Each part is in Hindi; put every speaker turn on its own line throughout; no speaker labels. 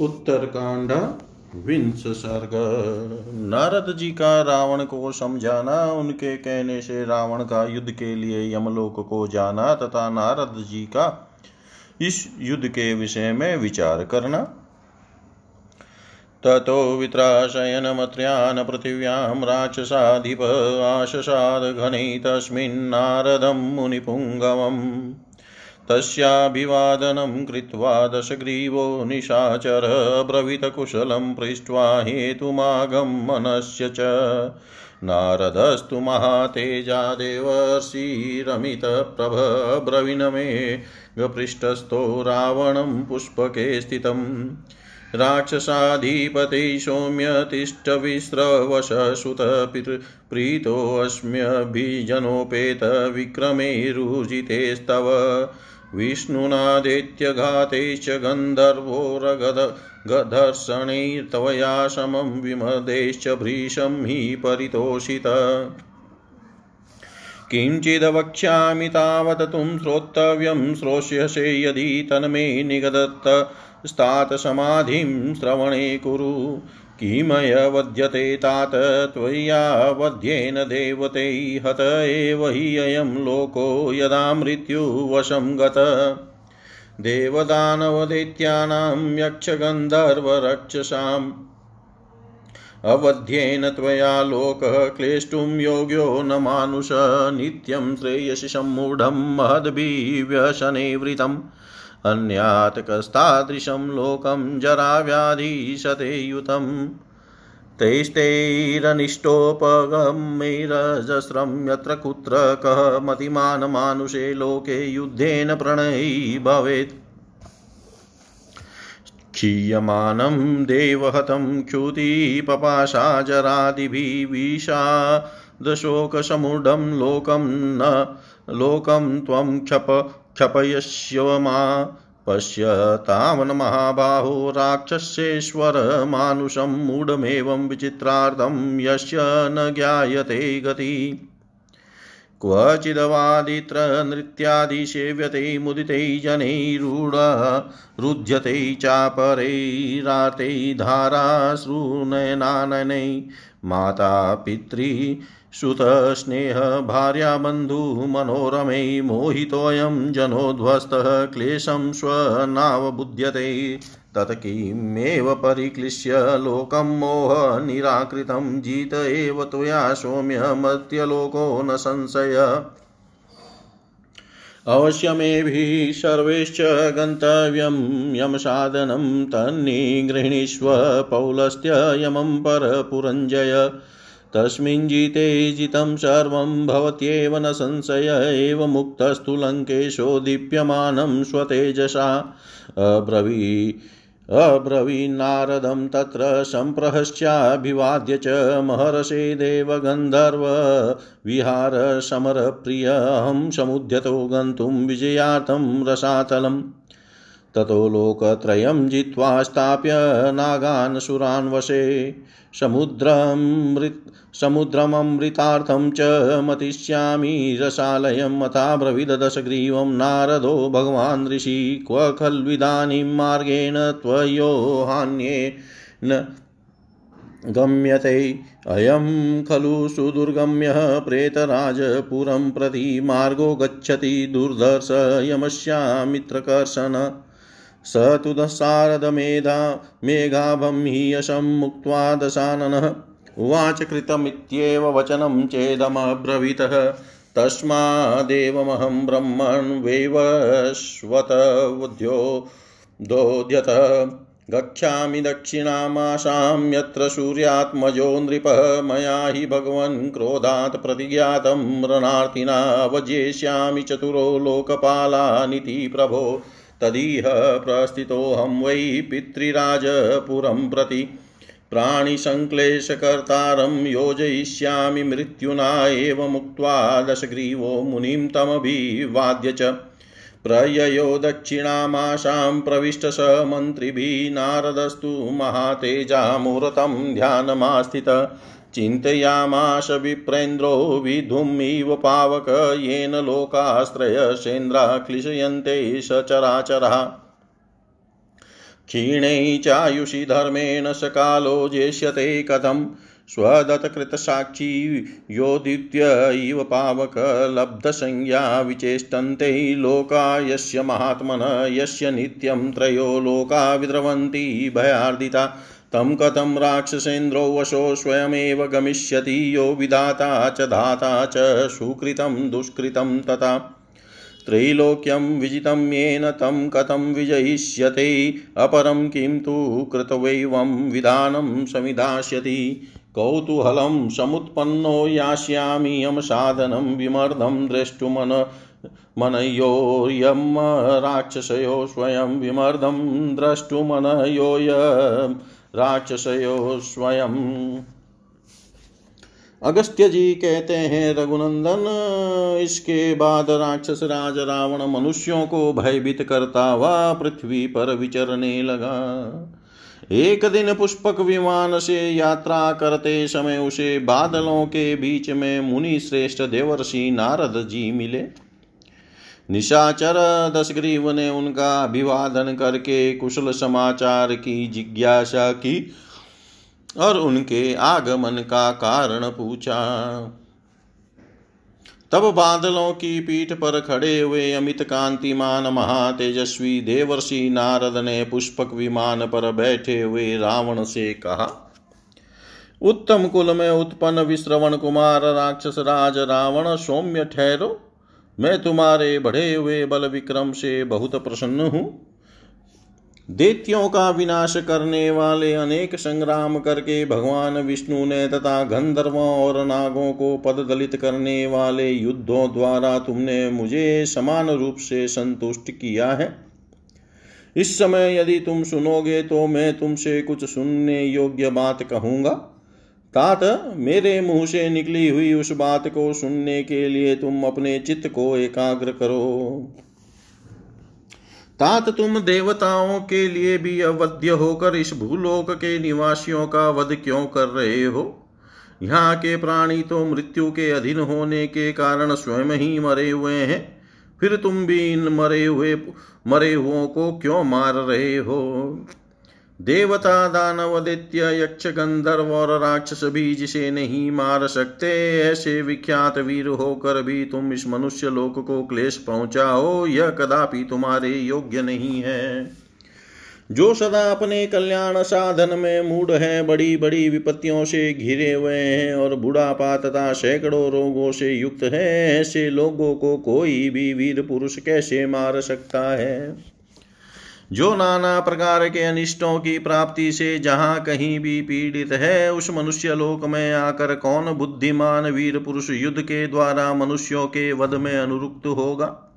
उत्तरकांड, विंश सर्ग। नारद जी का रावण को समझाना, उनके कहने से रावण का युद्ध के लिए यमलोक को जाना तथा नारद जी का इस युद्ध के विषय में विचार करना। ततो वित्राशयनमत्र्यान् पृथिव्यां राक्षसाधिप आशसाद घनै तस्मिन्नारदं मुनिपुङ्गवम् तस्याभिवादनं कृत्वा दशग्रीवो निशाचर ब्रवीतकुशलं पृष्ट्वा हेतुमागमनस्य च। नारदस्तु महातेजा देवर्षिरमितप्रभ ब्रवीणमे गपृष्ठस्थो रावणं पुष्पके स्थितम्। राक्षसाधिपते सौम्य तिष्ठविस्रवशसुत प्रीतोऽस्म्यभिजनोपेत विक्रमे रुजितेस्तव। विष्णुनादेत्यघातैश्च गन्धर्वोरगध गधर्षणैर्तवया समं विमदेश्च भृशं हि परितोषित। किञ्चिदवक्ष्यामि तावत् तुं श्रोतव्यं श्रोष्यसे यदि तन्मे निगदत्त स्तात् श्रवणे कुरु। किमय वध्यते तात त्वया वध्येन देवते हत एव हि अयं लोको यदा मृत्युवशं गत। देवदानवदैत्यानां यक्षगन्धर्वरक्षसाम् अवध्येन त्वया लोकः क्लेष्टुं योग्यो न मानुष, नित्यं श्रेयसि सम्मूढं महद्भिव्यसने वृतम् अन्यात् कस्तादृशं लोकं जराव्याधिशते युतं तैस्तैरनिष्टोपगमैरजस्रं यत्र कुत्र कः मतिमानमानुषे लोके युद्धेन प्रणयी भवेत् क्षीयमानं देवहतं क्षुतिपपाशा जरादिभिः विषादशोकसमूढं लोकं न लोकं त्वं क्षप क्षपयस्यो मा पश्यतामन्महाबाहो राक्षसेश्वरमानुषं मूढमेवं विचित्रार्थं यस्य न ज्ञायते गति। क्वचिदवादित्र नृत्यादिसेव्यते मुदिते जनैरूढा रुध्यते चापरैराते धाराश्रुनयनाननै माता पितृ सुतस्नेहभार्याबन्धुमनोरमै मोहितोऽयं जनोध्वस्तः क्लेशं स्वनावबुध्यते। तत् किमेव परिक्लिश्य लोकं मोहनिराकृतं जित एव त्वया सौम्यमत्यलोको न संशय। अवश्यमेभिः सर्वैश्च गन्तव्यं यमसाधनं तन्निगृह्णीष्व पौलस्त्य यमं परपुरञ्जय। तस्मिन् जिते जितं सर्वं भवत्येव न संशय, एव मुक्तस्तु लङ्केशो दीप्यमानं स्वतेजसा। अब्रवी अब्रवीन्नारदं तत्र सम्प्रहश्चाभिवाद्य च महर्षे देवगन्धर्व। विहारसमरप्रियहं समुद्यतो गन्तुं विजयार्थं रसातलम्। ततो लोकत्रयं जित्वा स्थाप्य नागान् सुरान् वशे समुद्रमृत् समुद्रममृतार्थं च मतिष्यामि रसालयं मथा ब्रवीदशग्रीवं नारदो भगवान् ऋषि, क्व खल्विदानीं मार्गेण त्वयोहान्येन गम्यते। अयं खलु सुदुर्गम्यः प्रेतराजपुरं प्रति मार्गो गच्छति दुर्धर्ष स तु दशारदमेधा मेघाभं हि यशं मुक्त्वा दशाननः। उवाच कृतमित्येव वचनं चेदमब्रवीतः। तस्मादेवमहं ब्रह्मन् वैवस्वतोद्योद्यत गच्छामि दक्षिणामाशां, यत्र सूर्यात्मजो नृपः। मया हि भगवन् क्रोधात् प्रतिज्ञातं, रणार्थिनावजेष्यामि चतुरो लोकपालानिति प्रभो। तदिह प्रस्थितोऽहं वै पितृराजपुरं प्रति। प्राणिसङ्क्लेशकर्तारं योजयिष्यामि मृत्युना एव मुक्त्वा दशग्रीवो मुनिं तमभिवाद्य च। प्रययो दक्षिणामाशां प्रविष्ट स मन्त्रिभिः नारदस्तु महातेजामुहूर्तं ध्यानमास्थित। चिन्तयामाश विप्रेन्द्रो विधुमिव पावक, येन लोकाश्रयसेन्द्रा क्लिशयन्ते सचराचरा। क्षीणे चायुषि धर्मेण सकालो जेष्यते कथम् स्वदत्कृतसाक्षी योदित्य इव पावकलब्धसंज्ञा विचेष्टन्ते लोका यस्य महात्मन, यस्य नित्यं त्रयो लोका विद्रवन्ति भयार्दिता। तं कथं राक्षसेन्द्रो वशो स्वयमेव गमिष्यति, यो विधाता च दाता च सुकृतं दुष्कृतं तथा। त्रैलोक्यं विजितं येन तं कथं विजयिष्यते, अपरं किं तु कृतवैवं विधानं समिधास्यति कौतूहलं समुत्पन्नो यास्यामि यं साधनं विमर्दं द्रष्टुमन मनयोयं राक्षसयो स्वयं विमर्दं द्रष्टुमनयोय राक्षसयो स्वयं। अगस्त्य जी कहते हैं, रघुनंदन, इसके बाद राक्षस राज रावण मनुष्यों को भयभीत करता हुआ पृथ्वी पर विचरने लगा। एक दिन पुष्पक विमान से यात्रा करते समय उसे बादलों के बीच में मुनि श्रेष्ठ देवर्षि नारद जी मिले। निशाचर दशग्रीव ने उनका अभिवादन करके कुशल समाचार की जिज्ञासा की और उनके आगमन का कारण पूछा। तब बादलों की पीठ पर खड़े हुए अमित कांतिमान महातेजस्वी देवर्षि नारद ने पुष्पक विमान पर बैठे हुए रावण से कहा, उत्तम कुल में उत्पन्न विश्रवण कुमार, राक्षस राज रावण सौम्य ठहरो। मैं तुम्हारे बढ़े हुए बल विक्रम से बहुत प्रसन्न हूँ। दैत्यों का विनाश करने वाले अनेक संग्राम करके भगवान विष्णु ने तथा गंधर्वों और नागों को पद दलित करने वाले युद्धों द्वारा तुमने मुझे समान रूप से संतुष्ट किया है। इस समय यदि तुम सुनोगे तो मैं तुमसे कुछ सुनने योग्य बात कहूँगा। तात, मेरे मुँह से निकली हुई उस बात को सुनने के लिए तुम अपने चित्त को एकाग्र करो। तात, तुम देवताओं के लिए भी अवध्य होकर इस भूलोक के निवासियों का वध क्यों कर रहे हो? यहाँ के प्राणी तो मृत्यु के अधीन होने के कारण स्वयं ही मरे हुए हैं। फिर तुम भी इन मरे हुए, मरे हुओं को क्यों मार रहे हो? देवता दानव दैत्य यक्ष गंधर्व और राक्षस भी जिसे नहीं मार सकते। ऐसे विख्यात वीर होकर भी तुम इस मनुष्य लोक को क्लेश पहुंचाओ, यह कदापि तुम्हारे योग्य नहीं है। जो सदा अपने कल्याण साधन में मूड है बड़ी बड़ी विपत्तियों से घिरे हुए हैं और बुढ़ापा तथा सैकड़ों रोगों से युक्त है, ऐसे लोगों को कोई भी वीर पुरुष कैसे मार सकता है? जो नाना प्रकार के अनिष्टों की प्राप्ति से जहाँ कहीं भी पीड़ित है, उस मनुष्य लोक में आकर कौन बुद्धिमान वीर पुरुष युद्ध के द्वारा मनुष्यों के वध में अनुरुक्त होगा?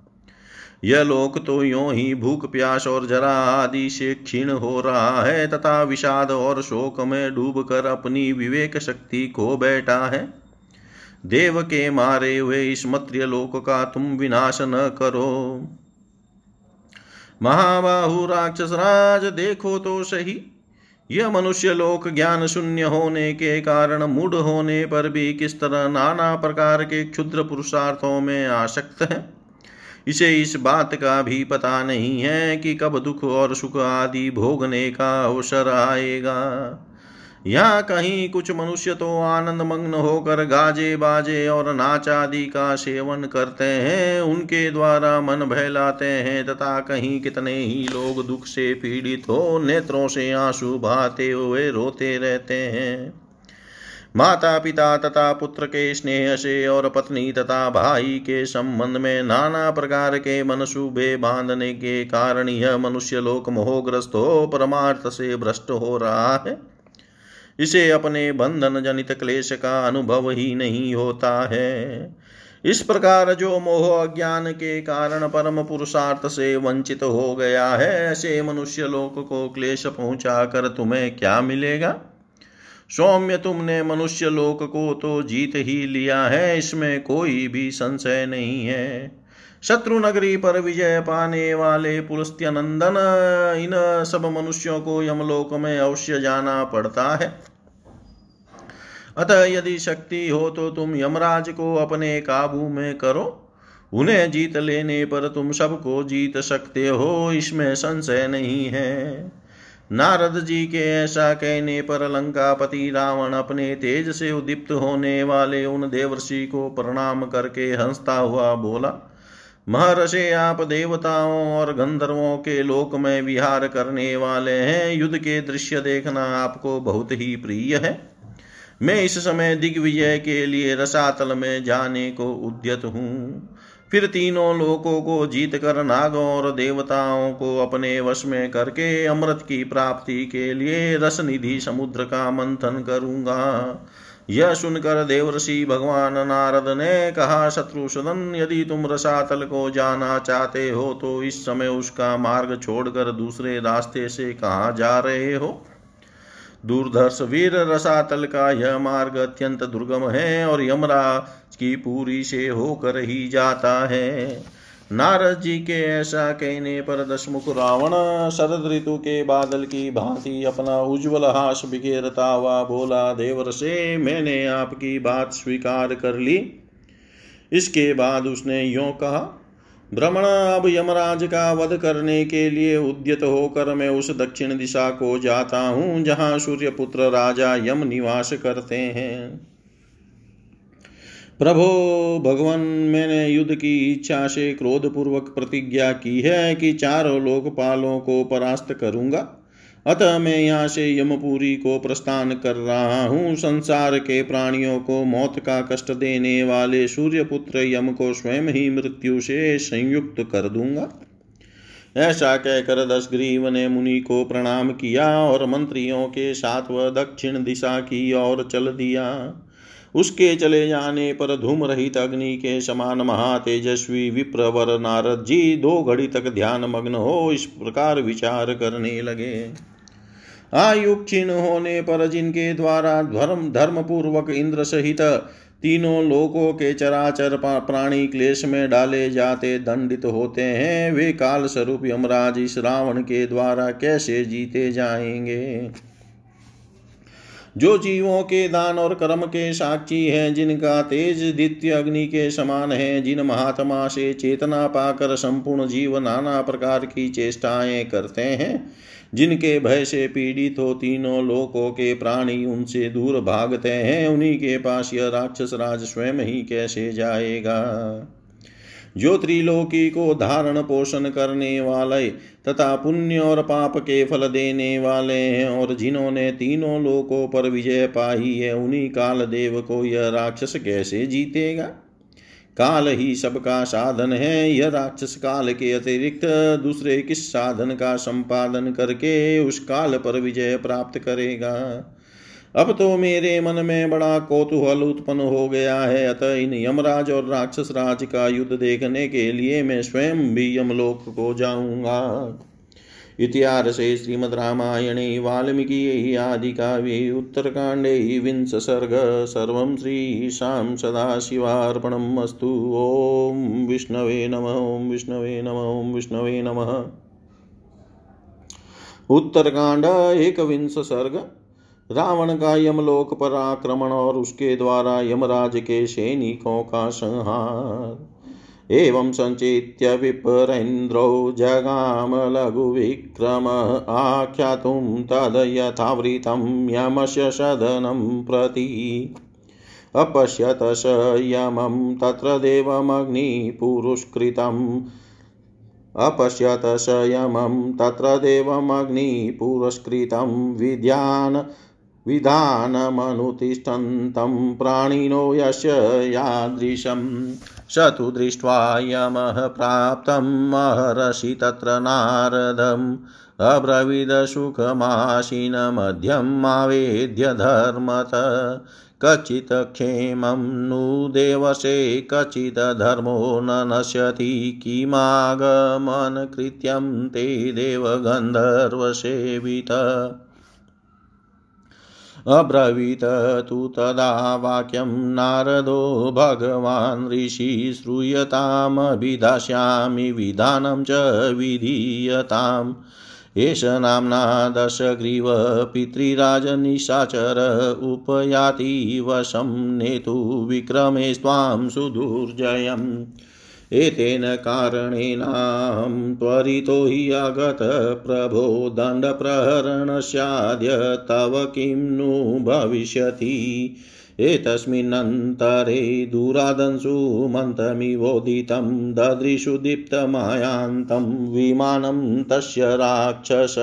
यह लोक तो यो ही भूख, प्यास और जरा आदि से क्षीण हो रहा है, तथा विषाद और शोक में डूब कर अपनी विवेक शक्ति को बैठा है। देव के मारे हुए इस मत्र्य लोक का तुम विनाश न करो। महाबाहु राक्षस राज, देखो तो सही। यह मनुष्य लोक ज्ञान शून्य होने के कारण, मूढ़ होने पर भी किस तरह नाना प्रकार के क्षुद्र पुरुषार्थों में आसक्त है? इसे इस बात का भी पता नहीं है कि कब दुख और सुख आदि भोगने का अवसर आएगा। यहाँ कहीं कुछ मनुष्य तो आनंद मग्न होकर गाजे बाजे और नाच आदि का सेवन करते हैं, उनके द्वारा मन बहलाते हैं, तथा कहीं कितने ही लोग दुख से पीड़ित हो, नेत्रों से आँसू बहाते हुए रोते रहते हैं। माता पिता तथा पुत्र के स्नेह से और पत्नी तथा भाई के संबंध में नाना प्रकार के मनसूबे बांधने के कारण यह मनुष्य लोक मोहग्रस्त हो, परमार्थ से भ्रष्ट हो रहा है। इसे अपने बंधन जनित क्लेश का अनुभव ही नहीं होता है। इस प्रकार जो मोह अज्ञान के कारण परम पुरुषार्थ से वंचित हो गया है, ऐसे मनुष्य लोक को क्लेश पहुँचा कर तुम्हें क्या मिलेगा? सौम्य तुमने मनुष्य लोक को तो जीत ही लिया है, इसमें कोई भी संशय नहीं है। शत्रु नगरी पर विजय पाने वाले पुलस्त्य नंदन इन सब मनुष्यों को यमलोक में अवश्य जाना पड़ता है। अतः यदि शक्ति हो तो तुम यमराज को अपने काबू में करो। उन्हें जीत लेने पर तुम सबको जीत सकते हो, इसमें संशय नहीं है। नारद जी के ऐसा कहने पर लंकापति रावण अपने तेज से उदीप्त होने वाले उन देवर्षि को प्रणाम करके हंसता हुआ बोला महर्षि आप देवताओं और गंधर्वों के लोक में विहार करने वाले हैं। युद्ध के दृश्य देखना आपको बहुत ही प्रिय है। मैं इस समय दिग्विजय के लिए रसातल में जाने को उद्यत हूँ। फिर तीनों लोकों को जीत कर नागों और देवताओं को अपने वश में करके अमृत की प्राप्ति के लिए रस निधि समुद्र का मंथन करूँगा। यह सुनकर देवर्षि भगवान नारद ने कहा शत्रुषदन यदि तुम रसातल को जाना चाहते हो तो इस समय उसका मार्ग छोड़कर दूसरे रास्ते से कहा जा रहे हो? दूरदर्श वीर, रसातल का यह मार्ग अत्यंत दुर्गम है और यमरा की पूरी से होकर ही जाता है। नारद जी के ऐसा कहने पर दशमुख रावण शरद ऋतु के बादल की भांति अपना उज्जवल हास बिखेरता हुआ बोला देवर से मैंने आपकी बात स्वीकार कर ली। इसके बाद उसने यो कहा भ्रमण अब यमराज का वध करने के लिए उद्यत होकर मैं उस दक्षिण दिशा को जाता हूँ, जहाँ सूर्यपुत्र राजा यम निवास करते हैं। प्रभो भगवान, मैंने युद्ध की इच्छा से क्रोध पूर्वक प्रतिज्ञा की है कि चारों लोकपालों को परास्त करूँगा। अतः मैं यहाँ से यमपुरी को प्रस्थान कर रहा हूँ। संसार के प्राणियों को मौत का कष्ट देने वाले सूर्यपुत्र यम को स्वयं ही मृत्यु से संयुक्त कर दूँगा। ऐसा कहकर दशग्रीव ने मुनि को प्रणाम किया और मंत्रियों के साथ वह दक्षिण दिशा की ओर चल दिया। उसके चले जाने पर धूम रहित अग्नि के समान महातेजस्वी विप्रवर नारद जी दो घड़ी तक ध्यान मग्न हो इस प्रकार विचार करने लगे। आयु क्षीण होने पर जिनके द्वारा धर्म धर्म पूर्वक इंद्र सहित तीनों लोकों के चराचर प्राणी क्लेश में डाले जाते दंडित होते हैं, वे काल स्वरूप यमराज इस रावण के द्वारा कैसे जीते जाएँगे? जो जीवों के दान और कर्म के साक्षी हैं, जिनका तेज दित्य अग्नि के समान है, जिन महात्मा से चेतना पाकर संपूर्ण जीव नाना प्रकार की चेष्टाएँ करते हैं, जिनके भय से पीड़ित हो तीनों लोकों के प्राणी उनसे दूर भागते हैं, उन्हीं के पास यह राक्षस राज स्वयं ही कैसे जाएगा? जो त्रिलोकी को धारण पोषण करने वाले तथा पुण्य और पाप के फल देने वाले हैं और जिन्होंने तीनों लोकों पर विजय पाई है, उन्हीं काल देव को यह राक्षस कैसे जीतेगा? काल ही सबका साधन है, यह राक्षस काल के अतिरिक्त दूसरे किस साधन का संपादन करके उस काल पर विजय प्राप्त करेगा? अब तो मेरे मन में बड़ा कौतूहल उत्पन्न हो गया है। अतः इन यमराज और राक्षस राज का युद्ध देखने के लिए मैं स्वयं भी यमलोक को जाऊँगा। इतिहासे श्रीमद्रामायणे वाल्मीकि आदि आदिकाव्ये उत्तरकाण्डे विंश सर्ग, सर्वं श्रीशां सदाशिवार्पणम् अस्तु। ॐ विष्णवे नम ॐ विष्णवे नम ॐ विष्णवे नमः। उत्तरकाण्ड एकविंश सर्ग। रावण का यमलोक पर आक्रमण और उसके द्वारा यमराज के सैनिकों का संहार। एवं संचित्य विप्रेन्द्रो जगाम लघुविक्रम आख्यातुं तद् यथावृतं यमस्य सदनं प्रति। अपश्यत स यमं तत्र देवमग्निपुरुष्कृतम् अपश्यत स यमं तत्र देवमग्निपुरस्कृतं विद्यान् विधानमनुतिष्ठन्तं प्राणिनो यस्य यादृशं। स तु दृष्ट्वा यमः प्राप्तं महर्षि तत्र नारदम्। अब्रवीदसुखमासीनमध्यम् आवेद्य धर्मत। कचित् क्षेमं नु देवसे, कचित् धर्मो न नश्यति किमागमनकृत्यं ते देवगन्धर्वसेवित। अब्रवीत तु तदा वाक्यं नारदो भगवान् ऋषि श्रूयतामभिधास्यामि विधानं च विधीयताम्। एष नाम्ना दशग्रीव पितृराजनिशाचर उपयाति वशं नेतु विक्रमे स्वां सुदुर्जयम्। एतेन कारणेनाहं त्वरितो हि आगत प्रभो दण्डप्रहरणस्याद्य तव किं नु भविष्यति? एतस्मिन्नन्तरे दूरादंशु मन्तमिवोदितं, ददृशु दीप्तमायान्तं विमानं तस्य राक्षस।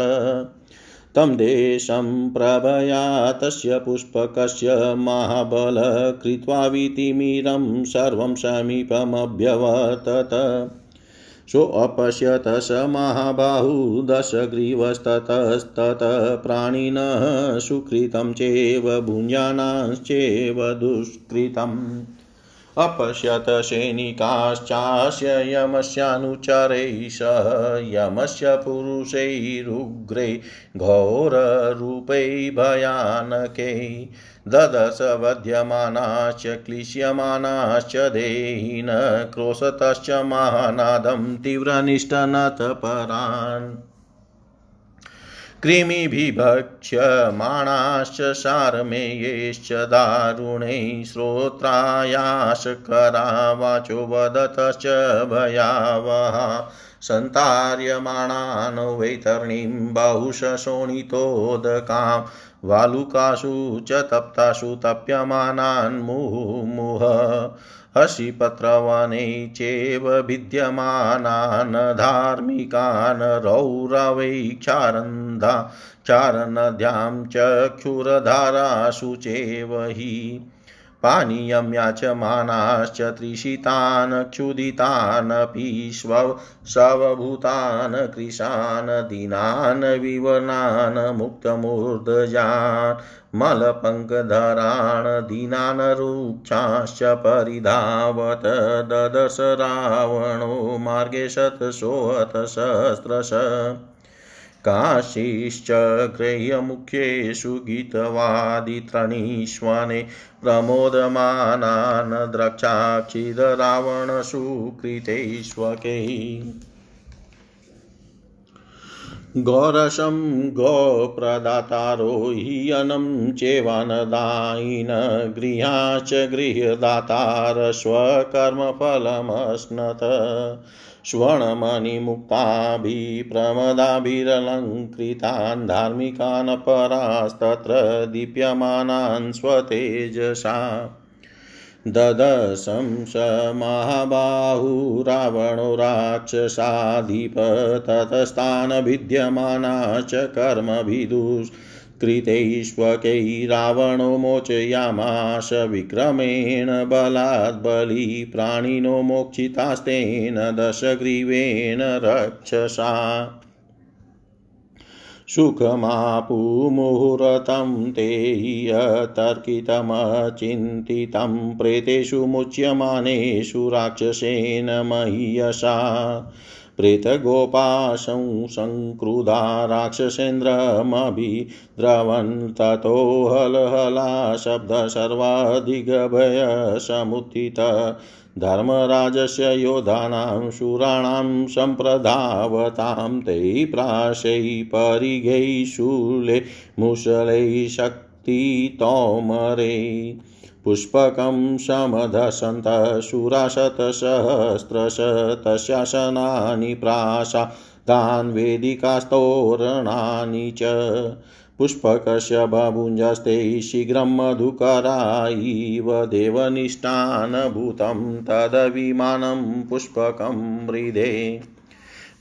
तं देशं प्रभया तस्य पुष्पकस्य महाबल कृत्वा वीतिमिरं सर्वं समीपमभ्यवर्तत सोऽपश्यत स महाबाहु दशग्रीवस्ततस्तत प्राणिनः सुकृतं चेव भुञ्जानाश्चेव दुष्कृतम्। अपश्यत सैनिकाश्चास्य यमस्यानुचरैः सह यमस्य पुरुषैरुग्रै घोररूपै भयानकै ददश वध्यमानाश्च क्लिश्यमानाश्च देहिन क्रोशतश्च महानादं तीव्रनिष्ठनतपरान्। कृमिभिभक्ष्यमाणाश्च सारमेयेश्च दारुणैः श्रोत्रायाशकरा वाचो वदतश्च भयावहा। सन्तार्यमाणान् वैतरणीं बहुशोणितोदकां वालुकासु च तप्तासु तप्यमानान् मुहुमुह हसिपत्रवने चेव विद्यमानान् धार्मिकान् रौरवैक्षारन्धा चारणध्यां चक्षुरधारासु चेव हि पानीयं याचमानाश्च त्रिशितान् क्षुदितानपि स्व स्वभूतान् कृशान्, दीनान् विवर्णान् मुक्तमूर्धजान्, मलपङ्कधरान् दीनान् रुक्षाश्च परिधावत, ददश रावणो मार्गे शतशोहतसहस्रश काशीश्च गृह्यमुख्येषु गीतवादितृणीष्वने प्रमोदमानान् द्रक्षाक्षिदरावणसुकृतैष्वकैः गौरसं गोप्रदातारो ह्यनं चेवानदायिन गृहाश्च गृह्यदातारस्वकर्मफलमश्नत स्वर्णमणिमुक्ताभिप्रमदाभिरलङ्कृतान् धार्मिकान् परास्तत्र दीप्यमानान् स्वतेजसा। ददशं स महाबाहु रावणो राक्षसाधिप ततस्तान् भिद्यमाना च कर्मभिदुष्कृतैष्वकै रावणो मोचयामाश विक्रमेण बलात् बली प्राणिनो मोक्षितास्तेन दशग्रीवेण रक्षसा। सुखमापुमुहूर्तं ते यतर्कितमचिन्तितं प्रेतेषु मुच्यमानेषु राक्षसेन मह्यसा। प्रेतगोपाशं सङ्क्रुधा राक्षसेन्द्रमभिद्रवन् ततो हलहला शब्दसर्वाधिगभयसमुत्थित। धर्मराजस्य योधानां शूराणां सम्प्रधावतां ते प्राशै परिगैः शूले मुशलैः शक्तितोमरे पुष्पकं समधसन्तः शूराशतसहस्रश तस्यासनानि प्रासादान् वेदिकास्तोरणानि च। पुष्पकस्य बभुञ्जस्ते शीघ्रं मधुकरा इव देवनिष्ठान् भूतं तदविमानं पुष्पकं मृदे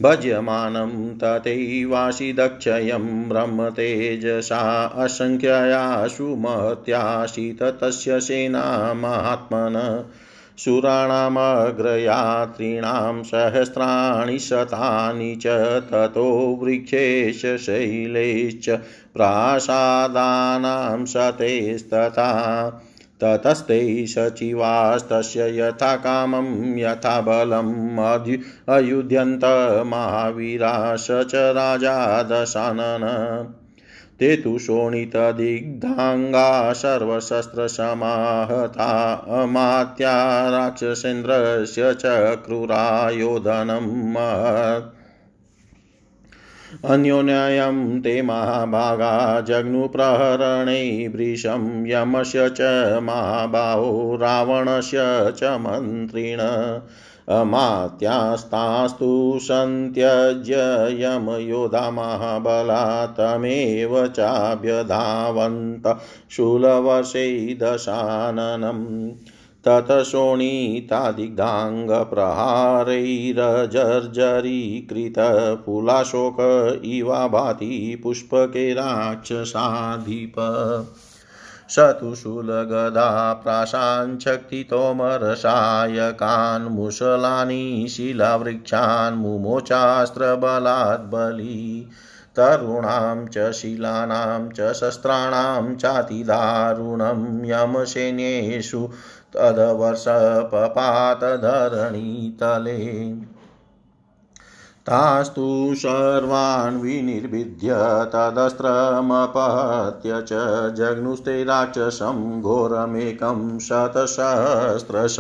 भज्यमानं तथैवाशिदक्षयं ब्रह्मतेजसा असङ्ख्ययाशु महत्यासीत तस्य सेना महात्मन सुराणामग्रयात्रीणां सहस्राणि शतानि च ततो वृक्षेश शैलैश्च प्रासादानां शतैस्तथा ततस्ते सचिवास्तस्य यथा कामं, यथा बलम् अयुध्यन्त महावीरा स च राजा दशानन ते तु शोणितदिग्धाङ्गा सर्वशस्त्रसमाहता अमात्या राक्षसेन्द्रस्य च क्रूरायोधनम् अन्योन्यं ते महाभागा जग्नुप्रहरणे वृषं यमस्य च महाबाहो रावणस्य च मन्त्रिण। अमात्यास्तास्तु सन्त्यज्य यमयोधा महाबला तमेव चाभ्यधावन्त दशाननम् ततशोणितादिग्धाङ्गप्रहारैरजर्जरीकृतफुलाशोक इवा भाति पुष्पके राक्षसाधिप। स तु शूलगदा प्राशाञ्छक्तितोमरसायकान् मुसलानि शिलावृक्षान् मुमोचास्त्रबलात् बली तरुणां च शिलानां च शस्त्राणां चातिदारुणं यमसैन्येषु तदवर्षपपातधरणीतले तास्तु सर्वान् विनिर्भिद्य तदस्त्रमपहत्य च जग्नुस्ते राक्षसं घोरमेकं शतसहस्रश।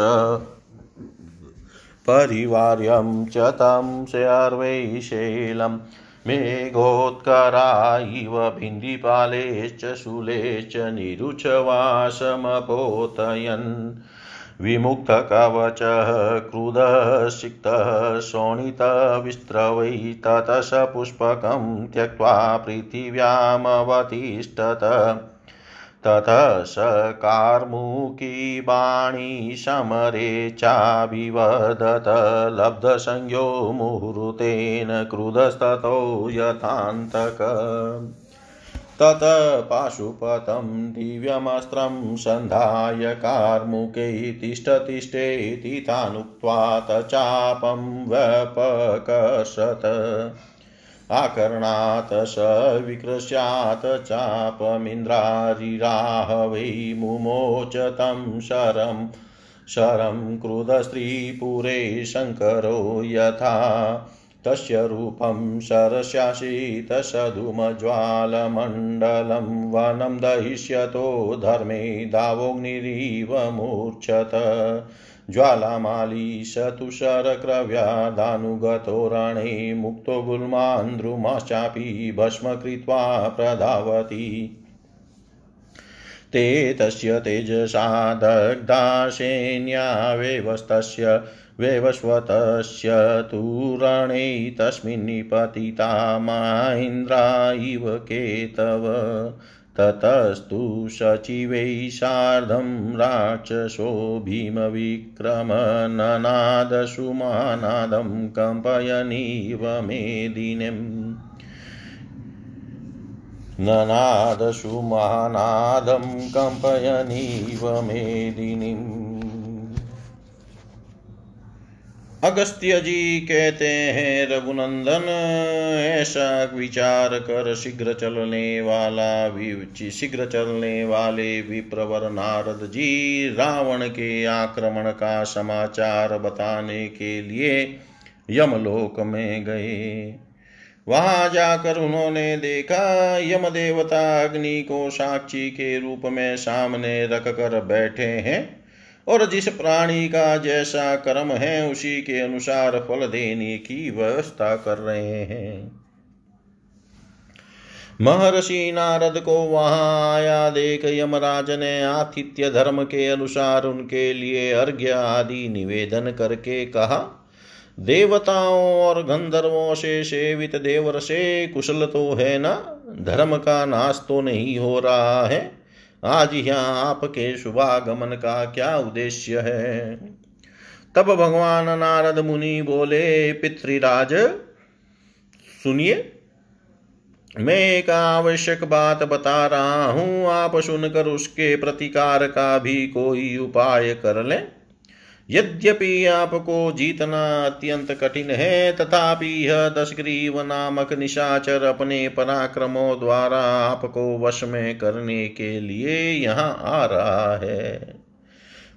परिवार्यं च तं शर्वैशैलम् मेघोत्करा इव भिन्दिपालेश्च शूलेश्च निरुच्छवासमपोतयन्। विमुक्तकवचः क्रुधसिक्तः शोणितविस्त्रवै ततः त्यक्त्वा पृथिव्यामवतिष्ठत। ततः स कार्मुकी बाणी समरे चाभिवदत लब्धसंज्ञो मुहूर्तेन क्रुधस्ततो यथान्तक। तत पाशुपतं दिव्यमस्त्रं सन्धाय कार्मुके तिष्ठतिष्ठेति तानुक्त्वा तचापं व्यपकर्षत। आकर्णात् स विकृस्यात् चापमिन्द्रारिराहवै मुमोच तं शरं। शरं क्रुधस्त्रीपुरे शङ्करो यथा। तस्य रूपं शरस्यासीतसधुमज्वालमण्डलं वनं दहिष्यतो धर्मे दावोऽग्निरिव मूर्च्छत ज्वालामालीशतुशरक्रव्यादानुगतो रणे मुक्तो गुल्मान्द्रुमाश्चापि भस्म कृत्वा प्रधावति ते तस्य तेजसा दग्धासेन्यावेवस्तस्य वेवस्वतस्य तु रणे तस्मिन् निपतिता माहिन्द्रा इव केतव। ततस्तु सचिवै सार्धं राक्षसो भीमविक्रमननादसुमानादं कम्पयनीव मेदिनीम् ननादसुमानादं कम्पयनीव मेदिनीम् अगस्त्य जी कहते हैं, रघुनंदन, ऐसा विचार कर शीघ्र चलने वाला शीघ्र चलने वाले विप्रवर नारद जी, रावण के आक्रमण का समाचार बताने के लिए यमलोक में गए। वहाँ जाकर उन्होंने देखा यम देवता अग्नि को साक्षी के रूप में सामने रख कर बैठे हैं। और जिस प्राणी का जैसा कर्म है, उसी के अनुसार फल देने की व्यवस्था कर रहे हैं। महर्षि नारद को वहाँ आया देख यमराज ने आतिथ्य धर्म के अनुसार उनके लिए अर्घ्य आदि निवेदन करके कहा, देवताओं और गंधर्वों से सेवित देवर से कुशल तो है ना? धर्म का नाश तो नहीं हो रहा है। आज यहाँ आपके शुभागमन का क्या उद्देश्य है? तब भगवान नारद मुनि बोले, पितृराज, सुनिए, मैं एक आवश्यक बात बता रहा हूँ, आप सुनकर उसके प्रतिकार का भी कोई उपाय कर लें। यद्यपि आपको जीतना अत्यंत कठिन है, तथापि यह दशग्रीव नामक निशाचर अपने पराक्रमों द्वारा आपको वश में करने के लिए यहाँ आ रहा है।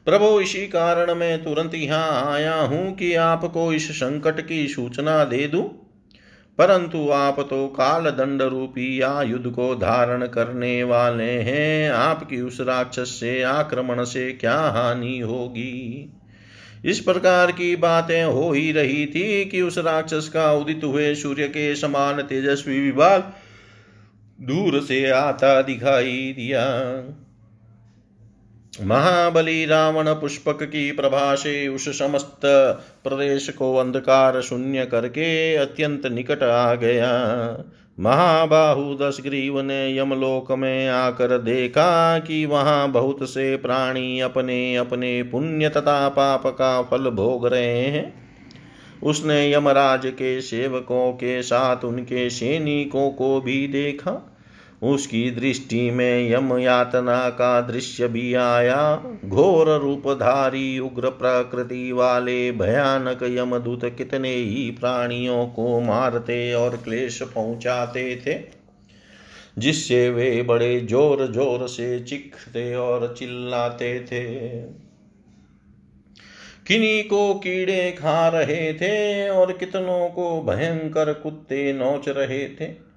प्रभु, इसी कारण मैं तुरंत यहाँ आया हूँ कि आपको इस संकट की सूचना दे दूँ। परंतु आप तो काल दंड रूपी आयुध को धारण करने वाले हैं। आपकी उस राक्षस से आक्रमण से क्या हानि होगी? इस प्रकार की बातें हो ही रही थी कि उस राक्षस का उदित हुए सूर्य के समान तेजस्वी विभाग दूर से आता दिखाई दिया। महाबली रावण पुष्पक की प्रभा से उस समस्त प्रदेश को अंधकार शून्य करके अत्यंत निकट आ गया। महाबाहु दस ग्रीव ने यमलोक में आकर देखा कि वहाँ बहुत से प्राणी अपने अपने पुण्य तथा पाप का फल भोग रहे हैं। उसने यमराज के सेवकों के साथ उनके सैनिकों को भी देखा। उसकी दृष्टि में यम यातना का दृश्य भी आया। घोर रूपधारी, उग्र प्रकृति वाले, भयानक यमदूत कितने ही प्राणियों को मारते और क्लेश पहुंचाते थे, जिससे वे बड़े ज़ोर ज़ोर से चिखते और चिल्लाते थे। किन्हीं को कीड़े खा रहे थे और कितनों को भयंकर कुत्ते नोच रहे थे।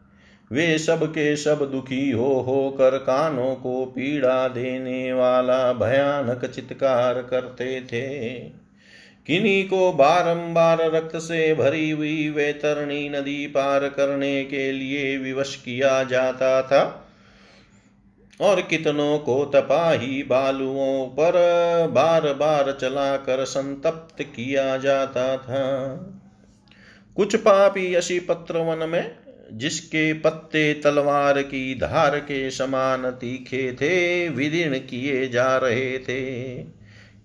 वे सब के सब दुखी हो हो कर कानों को पीड़ा देने वाला भयानक चित्कार करते थे। किन्हीं को बारंबार रक्त से भरी हुई वैतरणी नदी पार करने के लिए विवश किया जाता था और कितनों को तपाही बालुओं पर बार बार चलाकर संतप्त किया जाता था। कुछ पापी अशी पत्र वन में जिसके पत्ते तलवार की धार के समान तीखे थे, विदीर्ण किए जा रहे थे।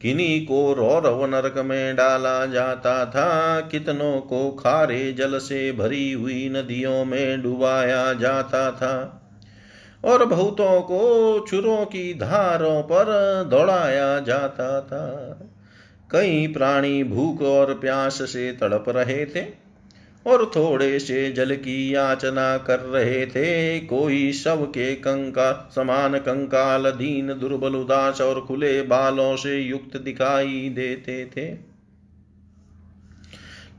किन्हीं को रौरव नरक में डाला जाता था, कितनों को खारे जल से भरी हुई नदियों में डुबाया जाता था। और बहुतों को छुरों की धारों पर दौड़ाया जाता था। कई प्राणी भूख और प्यास से तड़प रहे थे और थोड़े से जल की याचना कर रहे थे। कोई शव के कंका, समान कंकाल, दीन, दुर्बल, उदास और खुले बालों से युक्त दिखाई देते थे।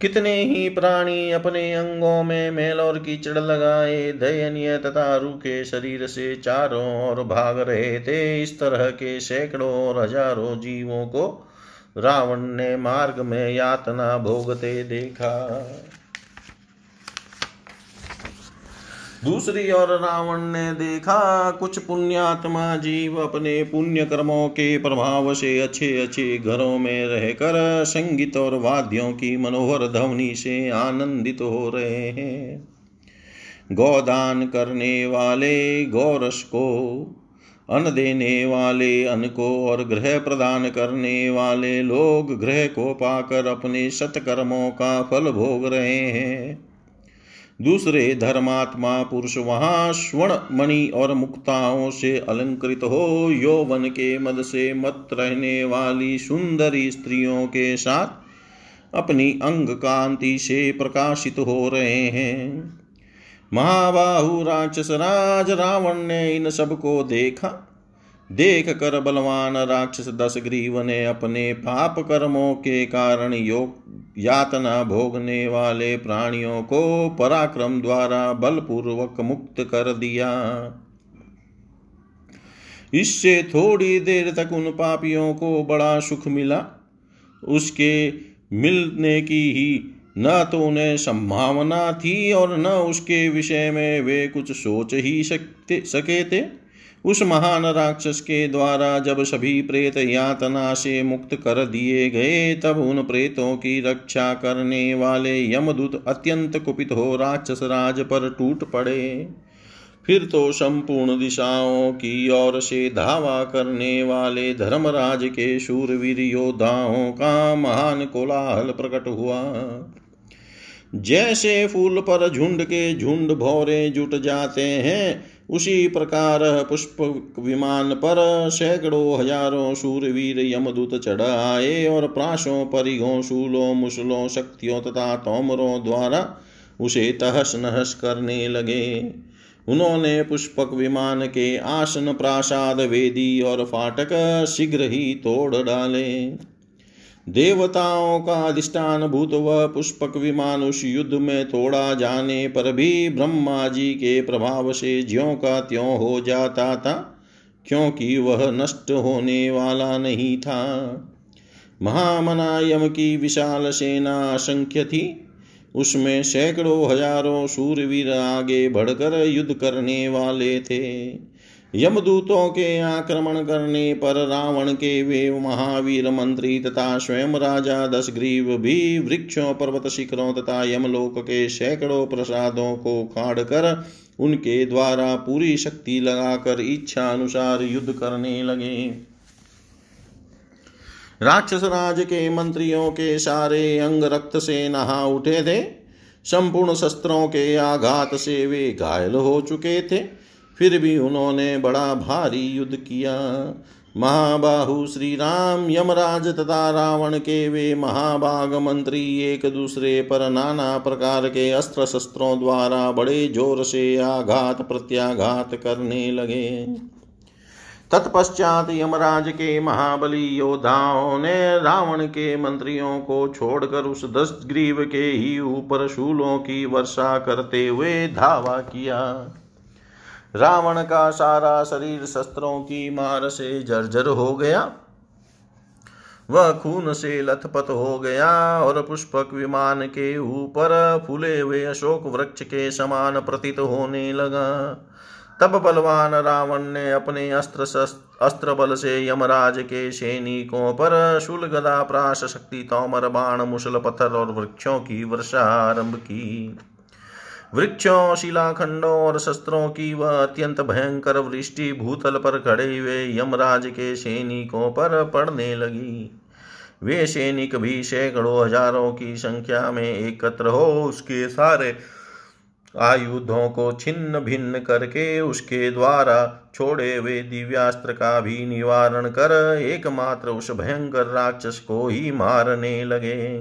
कितने ही प्राणी अपने अंगों में मेल और कीचड़ लगाए, दयनीय तथा रूखे शरीर से चारों ओर भाग रहे थे। इस तरह के सैकड़ों और हज़ारों जीवों को रावण ने मार्ग में यातना भोगते देखा। दूसरी ओर रावण ने देखा, कुछ पुण्यात्मा जीव अपने पुण्य कर्मों के प्रभाव से अच्छे अच्छे घरों में रहकर संगीत और वाद्यों की मनोहर ध्वनि से आनंदित हो रहे हैं। गोदान करने वाले गौरस को, अन्न देने वाले अन्न को और ग्रह प्रदान करने वाले लोग ग्रह को पाकर अपने सत्कर्मों का फल भोग रहे हैं। दूसरे धर्मात्मा पुरुष वहाँ स्वर्ण मणि और मुक्ताओं से अलंकृत हो, यौवन के मद से मत रहने वाली सुंदरी स्त्रियों के साथ अपनी अंग कांति से प्रकाशित हो रहे हैं। महाबाहु राक्षस राज रावण ने इन सबको देखा। देख कर बलवान राक्षस दस ग्रीव ने अपने पाप कर्मों के कारण योग यातना भोगने वाले प्राणियों को पराक्रम द्वारा बलपूर्वक मुक्त कर दिया। इससे थोड़ी देर तक उन पापियों को बड़ा सुख मिला। उसके मिलने की ही न तो उन्हें संभावना थी और न उसके विषय में वे कुछ सोच ही सकते, सके थे। उस महान राक्षस के द्वारा जब सभी प्रेत यातना से मुक्त कर दिए गए, तब उन प्रेतों की रक्षा करने वाले यमदूत अत्यंत कुपित हो राक्षस राज पर टूट पड़े। फिर तो संपूर्ण दिशाओं की ओर से धावा करने वाले धर्मराज के शूरवीर योद्धाओं का महान कोलाहल प्रकट हुआ। जैसे फूल पर झुंड के झुंड भौरे जुट जाते हैं उसी प्रकार पुष्प विमान पर सैकड़ों हज़ारों सूरवीर यमदूत चढ़ आए और प्राशों परिघों, शूलों मुसलों शक्तियों तथा तोमरों द्वारा उसे तहस नहस करने लगे। उन्होंने पुष्पक विमान के आसन प्रासाद वेदी और फाटक शीघ्र ही तोड़ डाले। देवताओं का अधिष्ठान भूत वह पुष्पक विमान उस युद्ध में तोड़ा जाने पर भी ब्रह्मा जी के प्रभाव से ज्यों का त्यों हो जाता था, क्योंकि वह नष्ट होने वाला नहीं था। महामनायम की विशाल सेना असंख्य थी। उसमें सैकड़ों हज़ारों सूरवीर आगे बढ़कर युद्ध करने वाले थे। यमदूतों के आक्रमण करने पर रावण के वे महावीर मंत्री तथा स्वयं राजा दशग्रीव भी वृक्षों, पर्वत शिखरों तथा यमलोक के सैकड़ों प्रसादों को खाड़ कर उनके द्वारा पूरी शक्ति लगाकर इच्छा अनुसार युद्ध करने लगे। राक्षस राज के मंत्रियों के सारे अंग रक्त से नहा उठे थे। संपूर्ण शस्त्रों के आघात से वे घायल हो चुके थे। फिर भी उन्होंने बड़ा भारी युद्ध किया। महाबाहु श्री राम, यमराज तथा रावण के वे महाभाग मंत्री एक दूसरे पर नाना प्रकार के अस्त्र शस्त्रों द्वारा बड़े ज़ोर से आघात प्रत्याघात करने लगे। तत्पश्चात यमराज के महाबली योद्धाओं ने रावण के मंत्रियों को छोड़कर उस दस ग्रीव के ही ऊपर शूलों की वर्षा करते हुए धावा किया। रावण का सारा शरीर शस्त्रों की मार से जर्जर हो गया। वह खून से लथपथ हो गया और पुष्पक विमान के ऊपर फूले हुए अशोक वृक्ष के समान प्रतीत होने लगा। तब बलवान रावण ने अपने अस्त्र अस्त्र बल से यमराज के सैनिकों पर शूल गदा प्राश शक्ति तोमर, बाण, मुसल, पत्थर और वृक्षों की वर्षा आरंभ की। वृक्षों, शिलाखंडों और शस्त्रों की वह अत्यंत भयंकर वृष्टि भूतल पर खड़े हुए यमराज के सैनिकों पर पड़ने लगी। वे सैनिक भी सैकड़ों हज़ारों की संख्या में एकत्र हो उसके सारे आयुधों को छिन्न भिन्न करके उसके द्वारा छोड़े हुए दिव्यास्त्र का भी निवारण कर एकमात्र उस भयंकर राक्षस को ही मारने लगे।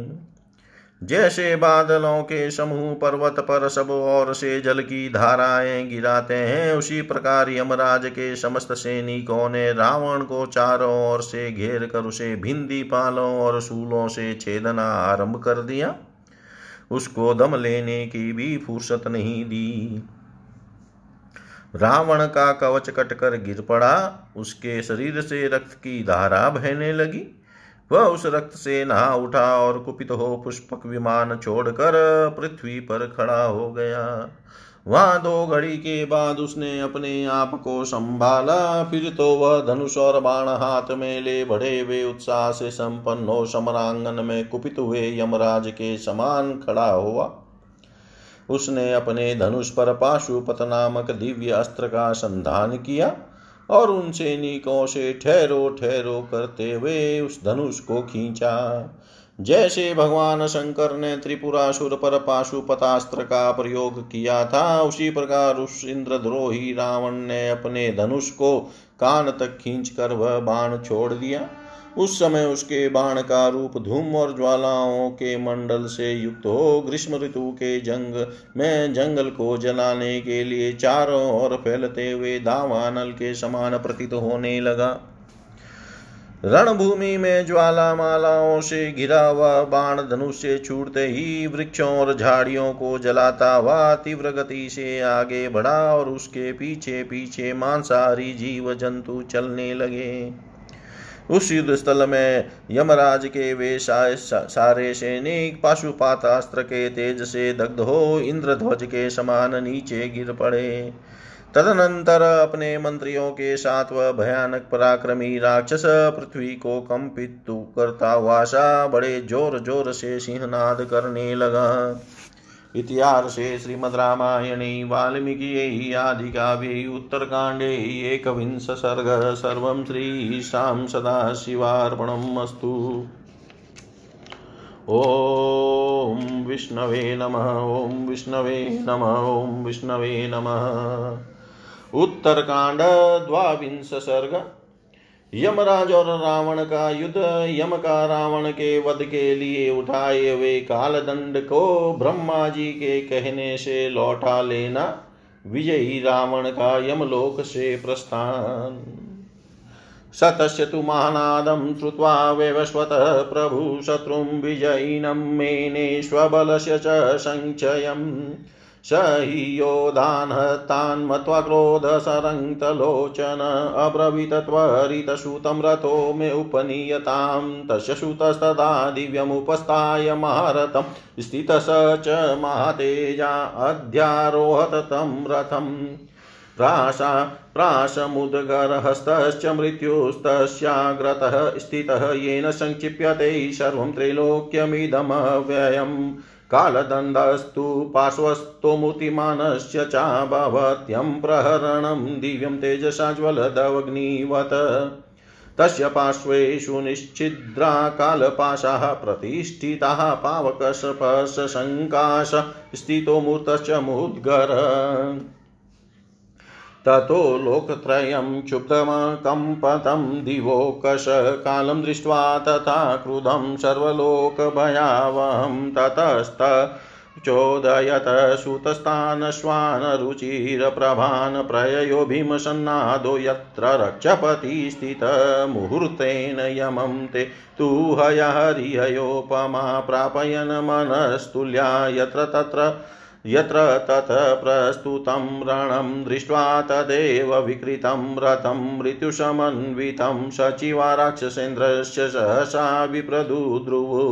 जैसे बादलों के समूह पर्वत पर सब ओर से जल की धाराएँ गिराते हैं, उसी प्रकार यमराज के समस्त सैनिकों ने रावण को चारों ओर से घेर कर उसे भिंदी पालों और सूलों से छेदना आरंभ कर दिया। उसको दम लेने की भी फुर्सत नहीं दी। रावण का कवच कटकर गिर पड़ा, उसके शरीर से रक्त की धारा बहने लगी। वह उस रक्त से नहा उठा और कुपित हो पुष्पक विमान छोड़कर पृथ्वी पर खड़ा हो गया। वहाँ दो घड़ी के बाद उसने अपने आप को संभाला। फिर तो वह धनुष और बाण हाथ में ले बढ़े हुए उत्साह से संपन्न हो समरांगन में कुपित हुए यमराज के समान खड़ा हुआ। उसने अपने धनुष पर पाशुपत नामक दिव्य अस्त्र का संधान किया। और उन सैनिकों से ठहरो ठहरो करते हुए उस धनुष को खींचा। जैसे भगवान शंकर ने त्रिपुरासुर पर पाशुपतास्त्र का प्रयोग किया था, उसी प्रकार उस इंद्रद्रोही रावण ने अपने धनुष को कान तक खींचकर वह बाण छोड़ दिया। उस समय उसके बाण का रूप धूम और ज्वालाओं के मंडल से युक्त हो। ग्रीष्म ऋतु के जंग में जंगल को जलाने के लिए चारों ओर फैलते हुए दावानल के समान प्रतीत होने लगा। रणभूमि में ज्वाला मालाओं से घिरा हुआ बाण धनुष से छूटते ही वृक्षों और झाड़ियों को जलाता हुआ तीव्र गति से आगे बढ़ा और उसके पीछे पीछे मांसाहारी जीव जंतु चलने लगे। उस युद्ध स्थल में यमराज के वे सारे सैनिक पाशुपात अस्त्र के तेज से दग्ध हो इंद्रध्वज के समान नीचे गिर पड़े। तदनंतर अपने मंत्रियों के साथ वह भयानक पराक्रमी राक्षस पृथ्वी को कंपित करता सा बड़े ज़ोर ज़ोर से सिंहनाद करने लगा। इतिहासे श्रीमद्रामायणे वाल्मीकियै आदिकाव्ये उत्तरकाण्डे एकविंश सर्ग सर्वं श्रीशां सदाशिवार्पणम् अस्तु। ॐ विष्णवे नमः, ॐ विष्णवे नमः, ॐ विष्णवे नमः। उत्तरकाण्ड द्वाविंश सर्ग यमराज और रावण का युद्ध यम का रावण के वध के लिए उठाए हुए कालदंड को ब्रह्मा जी के कहने से लौटा लेना विजयी रावण का यमलोक से प्रस्थान। सतस्य तु महानादं श्रुत्वा वैवस्वतः प्रभु शत्रुं विजयिनं मेने स्वबलस्य च सञ्चयम् स हि योधान् मत्वा क्रोधसरङ्क्तलोचन अब्रवीत त्वरितसूतं रथो मे उपनीयतां तस्य सुतस्तदा दिव्यमुपस्थाय महारथं स्थितः स च महातेजा अध्यारोहत तं रथम्। प्राशा, प्राशमुदगरहस्तश्च मृत्युस्तस्याग्रतः स्थितः येन सङ्क्षिप्यते सर्वं त्रैलोक्यमिदमव्ययम्। कालदण्डस्तु पार्श्वस्थो च भवत्यं प्रहरणं दिव्यं तेजसाज्वलदवग्निवत् तस्य पार्श्वेषु निश्चिद्रा कालपाशाः प्रतिष्ठिताः पावकशपशङ्काश स्थितो मूर्तश्च मुद्गर। ततो लोकत्रयं क्षुब्धमकम्पतं दिवोकशकालं दृष्ट्वा तथा क्रुधं सर्वलोकभयावहं ततस्त चोदयत सुतस्तानश्वानरुचिरप्रभान् प्रययो भीमसन्नादो यत्र रक्षपति स्थितमुहूर्तेन यमं ते तु हयहरिहयोपमा प्रापयन् मनस्तुल्या यत्र तत्र यत्र तत् प्रस्तुतं रणं दृष्ट्वा तदेव विकृतं रथं मृत्युसमन्वितं सचिवा राक्षसेन्द्रस्य सहसा विप्रदुद्रुवु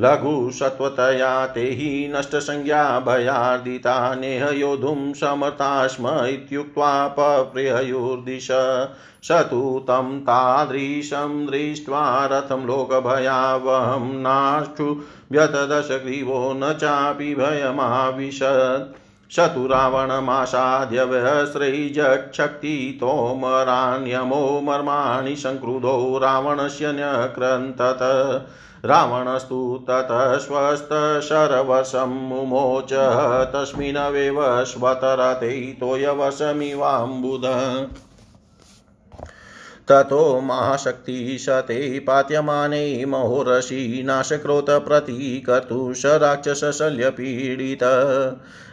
लघुसत्त्वतया ते हि नष्टसंज्ञा भयार्दिता नेह योद्धुं समर्था स्म इत्युक्त्वा पप्रिययुर्दिश स तु तं तादृशं दृष्ट्वा रथं लोकभयावहं नाशु व्यतदशग्रीवो न चापि भयमाविशत्। स तु रावणमासाद्य व्यस्रैजक्षक्तितोमरान्यमो मर्माणि सङ्क्रुधो रावणस्य न्यक्रन्तत रावणस्तु ततः स्वस्तशरवशं मुमोच तस्मिन्नवेव स्वतरते तोयवशमिवाम्बुध ततो महाशक्तिशते पात्यमाने महोरषि नाशक्रोतप्रतीकर्तु स राक्षसशल्यपीडित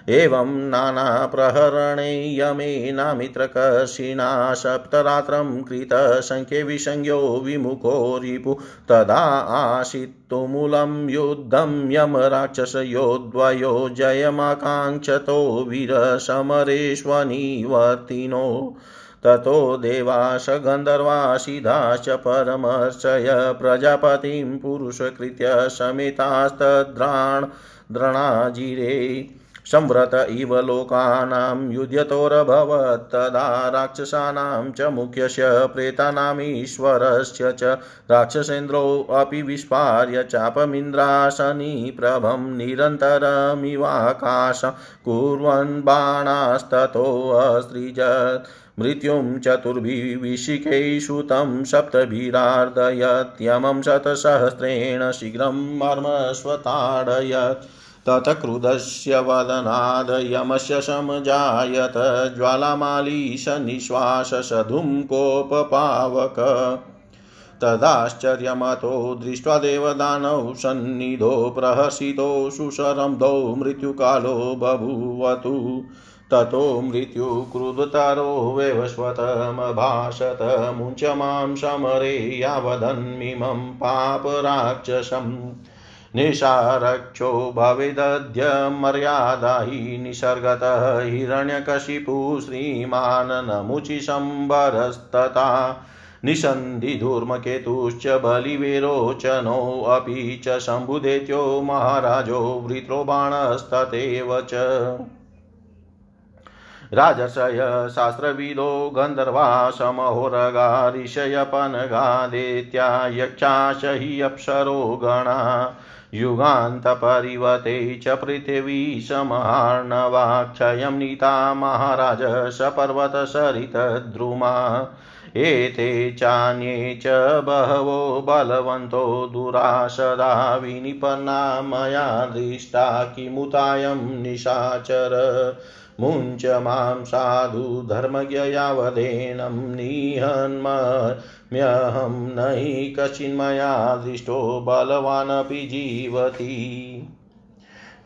एवं नानाप्रहरणे यमेनामित्रकर्षिणा सप्तरात्रं कृतसङ्ख्ये विसंज्ञो विमुखो रिपु। तदा आसीत्तुमूलं युद्धं यमराक्षसयोद्वयो जयमाकाङ्क्षतो वीरसमरेष्वनिवर्तिनो ततो देवाश गन्धर्वासिधाश्च परमर्शय प्रजापतिं पुरुषकृत्य समेतास्तद्राण द्रणाजिरे संव्रत इव लोकानां युध्यतोरभवत्, तदा राक्षसानां च मुख्यस्य प्रेतानामीश्वरस्य च राक्षसेन्द्रोऽपि विस्पार्य चापमिन्द्रासनीप्रभं निरन्तरमिवाकाशं कुर्वन् बाणास्ततोऽसृजत् मृत्युं चतुर्भिविशिकेषु तं सप्तभिरार्दयत्यमं शतसहस्रेण शीघ्रं मर्मस्वताडयत्। ततक्रुधस्य वदनाद यमस्य समजायत ज्वालामालीशनिश्वाससधुं कोपपावक तदाश्चर्यमतो दृष्ट्वा देवदानौ सन्निधो प्रहसितो सुशरंधो मृत्युकालो बभूवतु। ततो मृत्युक्रुधतरो वैवस्वतमभाषत मुञ्च माँ समरे यावदन्मिमं पापराक्षसम् निशारक्षो भवेदद्य मर्यादा हि निसर्गतः हिरण्यकशिपु श्रीमान् नमुचिशम्बरस्तथा निषन्धिधूर्मकेतुश्च बलिविरोचनोऽपि च शम्भुदेत्यो महाराजो वृत्रो बाणस्तथैव च राजर्षय शास्त्रविदो गन्धर्वा समहोरगा ऋषयपनगादेत्या यक्षाश हि अप्सरो गणा युगान्तपरिवते च पृथिवी समहार्णवाक्षयं नीता महाराज सपर्वतसरितद्रुमा। एते चान्ये च बहवो बलवन्तो दुराशदा विनिपन्ना मया दृष्टा किमुतायं निशाचर। मुञ्च माँ साधु धर्मज्ञ यावदेनं निहन्मह्यहं न हि कश्चिन्मया दृष्टो बलवानपि जीवति।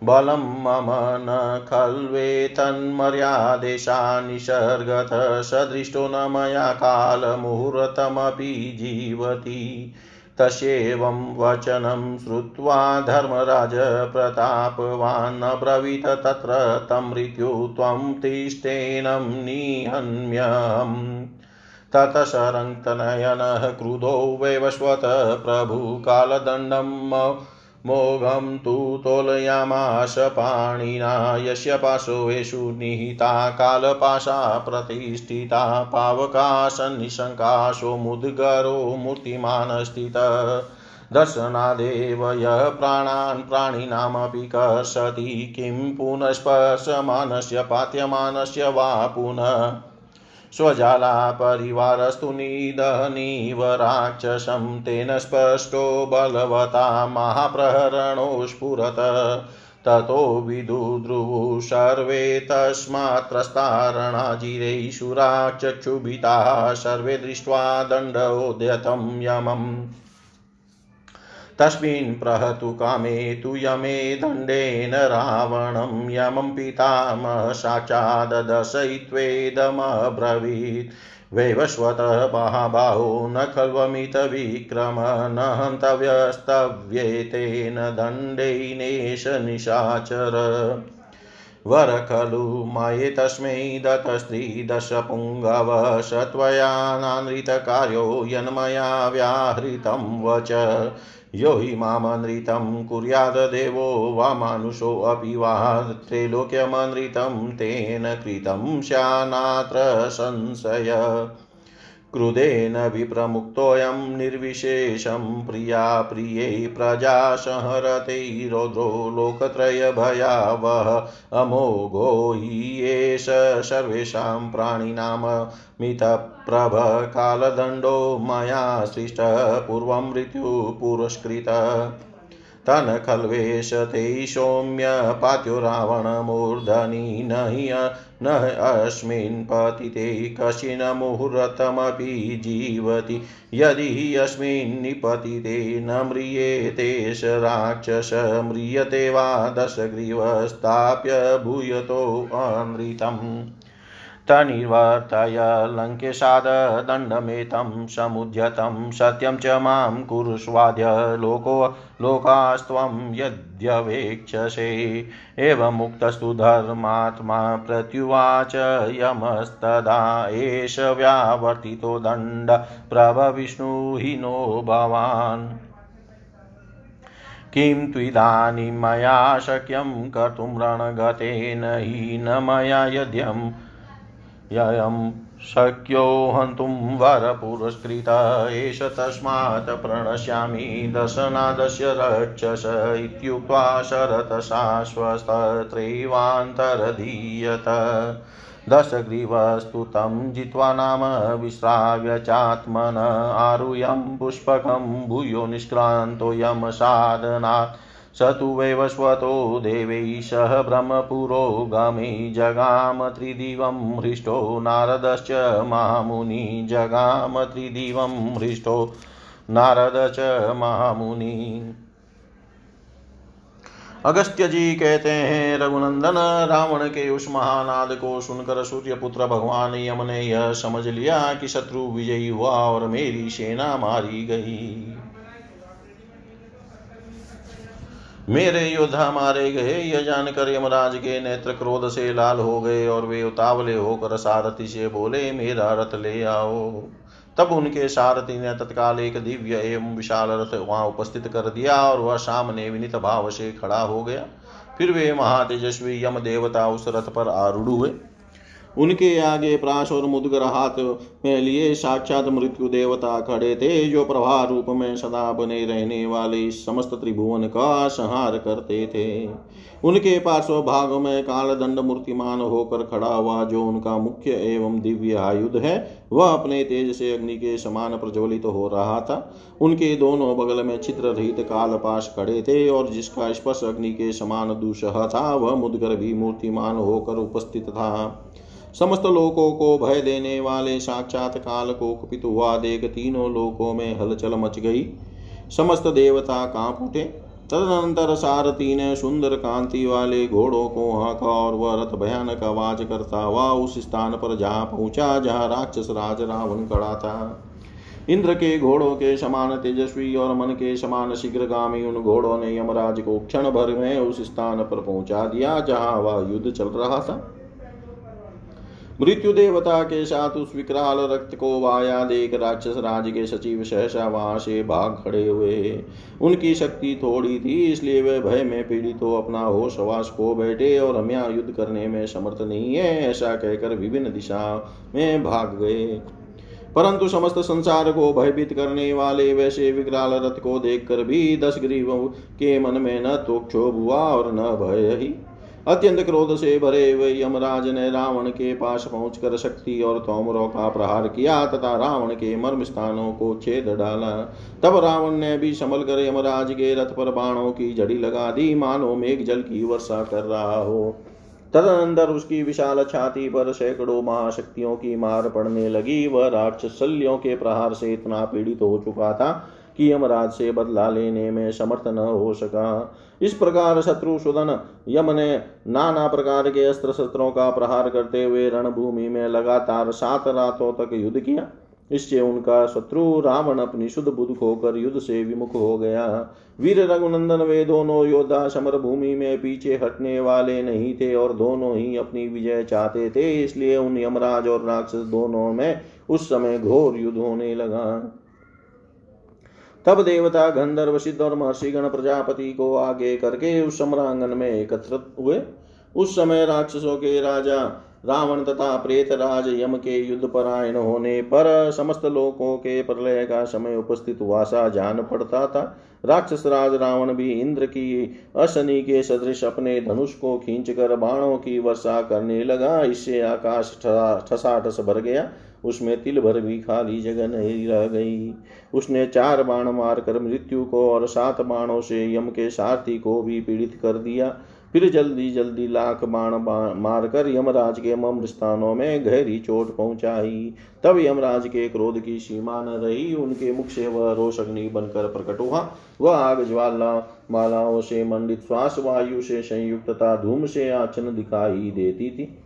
बलं मम न खल्वेतन्मर्यादेशा निसर्गत सदृष्टो न मया कालमुहूर्तमपि जीवति। तस्येवं वचनं श्रुत्वा धर्मराज प्रतापवान् अब्रवीत तत्र तं मृत्यु त्वं तिष्ठेनं निहन्म्यहम्। ततशरङ्क्तनयनः क्रुधो वैवस्वत प्रभुकालदण्डं मोघं तु तोलयामाश पाणिना यस्य पाशोषु निहिता, कालपाशा प्रतिष्ठिता पावका सन्निशङ्काशो मुद्गरो मूर्तिमान् स्थितः दर्शनादेव यः प्राणान् प्राणिनामपि कर्षति, किं पुनस्पर्शमानस्य पात्यमानस्य वा पुनः स्वजाला परिवारस्तु निदनीव राक्षसं तेन स्पष्टो बलवता महाप्रहरणो स्फुरत ततो विदुद्रुवु सर्वे तस्मात् त्रस्तारणाजिरैषुराचक्षुभिताः सर्वे दृष्ट्वा दण्डोद्यतं यमम्। तस्मिन् प्रहतु कामे तु यमे दण्डेन रावणं यमं पितामह साक्षाददशयित्वेदमब्रवीत् वैवस्वतः महाबाहो न खल्वमितविक्रम न हन्तव्यस्तव्येतेन दण्डेनेश निशाचर। वर खलु मये तस्मै दत्तस्त्रीदशपुङ्गव स नानृतकार्यो यन्मया व्याहृतं वच। यो हि मामनृतं कुर्यादेवो वा मानुषोऽपि वा त्रैलोक्यमनृतं तेन कृतं स्यानात्र संशय। क्रुधेन विप्रमुक्तोऽयं निर्विशेषं प्रिया प्रियै प्रजा संहरते रौद्रो लोकत्रयभयावह। अमोघो हि एष सर्वेषां प्राणिनां मितप्रभकालदण्डो मया सृष्टः। पूर्वं मृत्युपुरस्कृतः। तन् खल्वेश ते सौम्य पात्यो रावणमूर्धनि न हि न अस्मिन् पतिते कश्चिन् मुहूर्तमपि जीवति। यदि अस्मिन् निपतिते न म्रियेते राक्षस म्रियते वा दशग्रीवस्ताप्य भूयतोऽनृतम् तनिर्वर्तय लङ्केशाददण्डमेतं समुद्यतं सत्यं च माँ कुरुष्वाद्य लोको लोकास्त्वं यद्यवेक्षसे। एवमुक्तस्तु धर्मात्मा प्रत्युवाच यमस्तदा एष व्यावर्तितो दण्ड प्रभविष्णुहीनो भवान्। किं त्विदानीं मया शक्यं कर्तुं रणगतेन हि न मया यद्यं ययं शक्यो हन्तुं वरपुरस्कृत, एष तस्मात् प्रणश्यामि दशनादस्य रक्षस इत्युक्त्वा शरतशाश्वस्तत्रैवान्तरधीयत दशग्रीवस्तु तं जित्वा नाम विश्राव्य चात्मन आरुह्यं पुष्पकं भूयो निष्क्रान्तो यमसाधनात् स तु वैवस्वतो देवैः सह ब्रह्मपुरोगामी जगाम त्रिदिवं हृष्टो। नारदश्च महामुनि जगाम त्रिदिवं हृष्टो। नारद च महामुनि। अगस्त्य जी कहते हैं, रघुनंदन, रावण के उस महानाद को सुनकर सूर्यपुत्र भगवान यम ने यह समझ लिया कि शत्रु विजयी हुआ और मेरी सेना मारी गई। मेरे योद्धा मारे गए, यह जानकर यमराज के नेत्र क्रोध से लाल हो गए और वे उतावले होकर सारथी से बोले, मेरा रथ ले आओ। तब उनके सारथी ने तत्काल एक दिव्य एवं विशाल रथ वहाँ उपस्थित कर दिया और वह सामने विनित भाव से खड़ा हो गया। फिर वे महातेजस्वी यम देवता उस रथ पर आरूढ़ हुए। उनके आगे प्राश और मुदगर हाथ में लिए साक्षात मृत्यु देवता खड़े थे, जो प्रभा रूप में सदा बने रहने वाले समस्त त्रिभुवन का संहार करते थे। उनके पार्श्व भाग में काल दंड मूर्तिमान होकर खड़ा हुआ, जो उनका मुख्य एवं दिव्य आयुध है, वह अपने तेज से अग्नि के समान प्रज्वलित तो हो रहा था। उनके दोनों बगल में चित्र रहित काल पास खड़े थे, और जिसका स्पर्श अग्नि के समान दूषह था, वह मुदगर भी मूर्तिमान होकर उपस्थित था। समस्त लोकों को भय देने वाले साक्षात काल को कुपित हुआ देख तीनों लोकों में हलचल मच गई। समस्त देवता काँप उठे। तदनंतर सारथी ने सुंदर कांति वाले घोड़ों को हाँका और वह रथ भयानक आवाज़ करता हुआ उस स्थान पर जहाँ पहुँचा जहाँ राक्षस राज रावण खड़ा था। इंद्र के घोड़ों के समान तेजस्वी और मन के समान शीघ्रगामी उन घोड़ों ने यमराज को क्षण भर में उस स्थान पर पहुँचा दिया जहाँ वह युद्ध चल रहा था। मृत्यु देवता के साथ उस विकराल रक्त को वाया देख राक्षस राज के सचिव सहसा वहाँ से भाग खड़े हुए। उनकी शक्ति थोड़ी थी, इसलिए वे भय में पीड़ित हो अपना होश वास को बैठे और हम युद्ध करने में समर्थ नहीं है, ऐसा कहकर विभिन्न दिशा में भाग गए। परंतु समस्त संसार को भयभीत करने वाले वैसे विकराल रथ को देखकर भी दस ग्रीवों के मन में न तो क्षोभ हुआ और न भय ही। अत्यंत क्रोध से भरे हुए यमराज ने रावण के पास पहुंचकर शक्ति और तोमरों का प्रहार किया तथा रावण के मर्म स्थानों को छेद डाला। तब रावण ने भी संभल कर यमराज के रथ पर बाणों की जड़ी लगा दी, मानो मेघ जल की वर्षा कर रहा हो। तदनंतर उसकी विशाल छाती पर सैकड़ों महाशक्तियों की मार पड़ने लगी। वह राक्षसल्यों के प्रहार से इतना पीड़ित हो चुका था कि यमराज से बदला लेने में समर्थ न हो सका। इस प्रकार शत्रु सुदन यम ने नाना प्रकार के अस्त्र शस्त्रों का प्रहार करते हुए रणभूमि में लगातार सात रातों तक युद्ध किया। इससे उनका शत्रु रावण अपनी शुद्ध बुद्ध खोकर युद्ध से विमुख हो गया। वीर रघुनंदन वे दोनों योद्धा समर भूमि में पीछे हटने वाले नहीं थे और दोनों ही अपनी विजय चाहते थे, इसलिए उन यमराज और राक्षस दोनों में उस समय घोर युद्ध होने लगा। तब देवता गंधर्व सिद्ध और महर्षिगण प्रजापति को आगे करके उस सम्रांगन में एकत्रित हुए। उस समय राक्षसों के राजा, रावण तथा प्रेत राज यम के युद्ध परायण होने पर समस्त लोकों के प्रलय का समय उपस्थित हुआ, सा जान पड़ता था। राक्षस राज रावण भी इंद्र की अशनि के सदृश अपने धनुष को खींचकर बाणों की वर्षा करने लगा। इससे आकाश ठसाठस भर गया। उसमें तिल भर भी खाली जगह नहीं रह गई। उसने चार बाण मारकर मृत्यु को और सात बाणों से यम के सारथी को भी पीड़ित कर दिया। फिर जल्दी जल्दी लाख बाण मारकर यमराज के मम स्थानों में गहरी चोट पहुंचाई। तब यमराज के क्रोध की सीमा न रही, उनके मुख से वह रोशग्नि बनकर प्रकट हुआ। वह आग ज्वाला, मालाओं से मंडित श्वास वायु से संयुक्त तथा धूम से आचन दिखाई देती थी।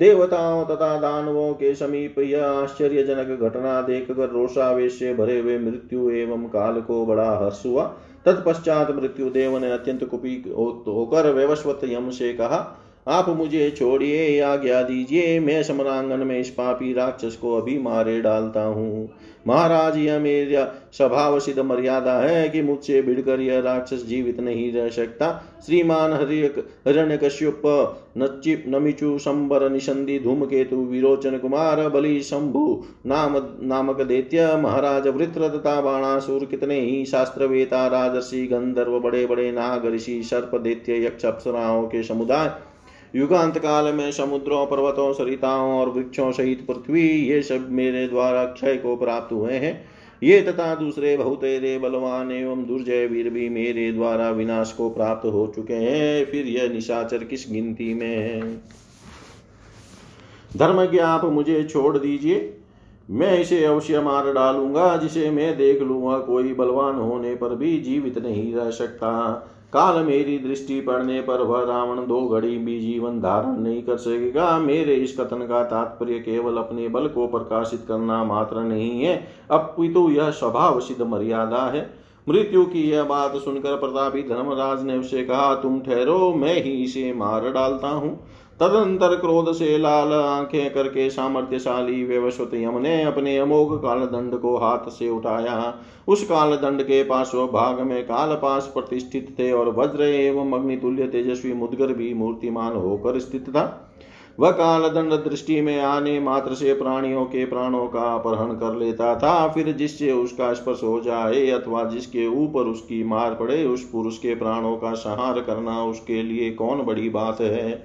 देवताओं तथा दानवों के समीप यह आश्चर्यजनक घटना देखकर रोषावेश भरे हुए मृत्यु एवं काल को बड़ा हर्ष हुआ। तत्पश्चात मृत्यु देव ने अत्यंत कुपी होकर व्यवस्वत यम से कहा आप मुझे छोड़िए, आज्ञा दीजिए, मैं समरांगन में इस पापी राक्षस को अभी मारे डालता हूँ। महाराज, यह मेरा स्वभाव सिद्ध मर्यादा है कि मुझसे भिड़कर यह राक्षस जीवित नहीं रह सकता। श्रीमान हरिण्य कश्यप नचिप, नमिचु, संबर निषंधि धूमकेतु, विरोचन कुमार, बलि, शंभु, नाम नामक दैत्य, महाराज, वृत्र तथा बाणासुर, कितने ही शास्त्रवेता, राजर्षि, गंधर्व बड़े बड़े नाग, ऋषि, सर्प, दैत्य यक्ष अप्सराओं के समुदाय युगांत काल में समुद्रों, पर्वतों, सरिताओं और वृक्षों सहित पृथ्वी, ये सब मेरे द्वारा क्षय को प्राप्त हुए हैं। ये तथा दूसरे बहुतेरे बलवान एवं दुर्जय वीर भी मेरे द्वारा विनाश को प्राप्त हो चुके हैं। फिर यह निशाचर किस गिनती में है? धर्म के आप मुझे छोड़ दीजिए। मैं इसे अवश्य मार डालूँगा, जिसे मैं देख लूँगा। कोई बलवान होने पर भी जीवित नहीं रह सकता। काल मेरी दृष्टि पड़ने पर वह रावण दो घड़ी भी जीवन धारण नहीं कर सकेगा। मेरे इस कथन का तात्पर्य केवल अपने बल को प्रकाशित करना मात्र नहीं है। अपितु यह स्वभाव सिद्ध मर्यादा है। मृत्यु की यह बात सुनकर प्रतापी धर्मराज ने उसे कहा, तुम ठहरो, मैं ही इसे मार डालता हूँ। तदंतर क्रोध से लाल आँखें करके सामर्थ्यशाली व्यवस्वत यम ने अपने अमोघ काल दंड को हाथ से उठाया। उस काल दंड के पार्श्व भाग में काल पास प्रतिष्ठित थे और वज्र एवं अग्नितुल्य तेजस्वी मुदगर भी मूर्तिमान होकर स्थित था। वह काल दंड दृष्टि में आने मात्र से प्राणियों के प्राणों का अपहरण कर लेता था। फिर जिससे उसका स्पर्श हो जाए अथवा जिसके ऊपर उसकी मार पड़े, उस पुरुष के प्राणों का संहार करना उसके लिए कौन बड़ी बात है?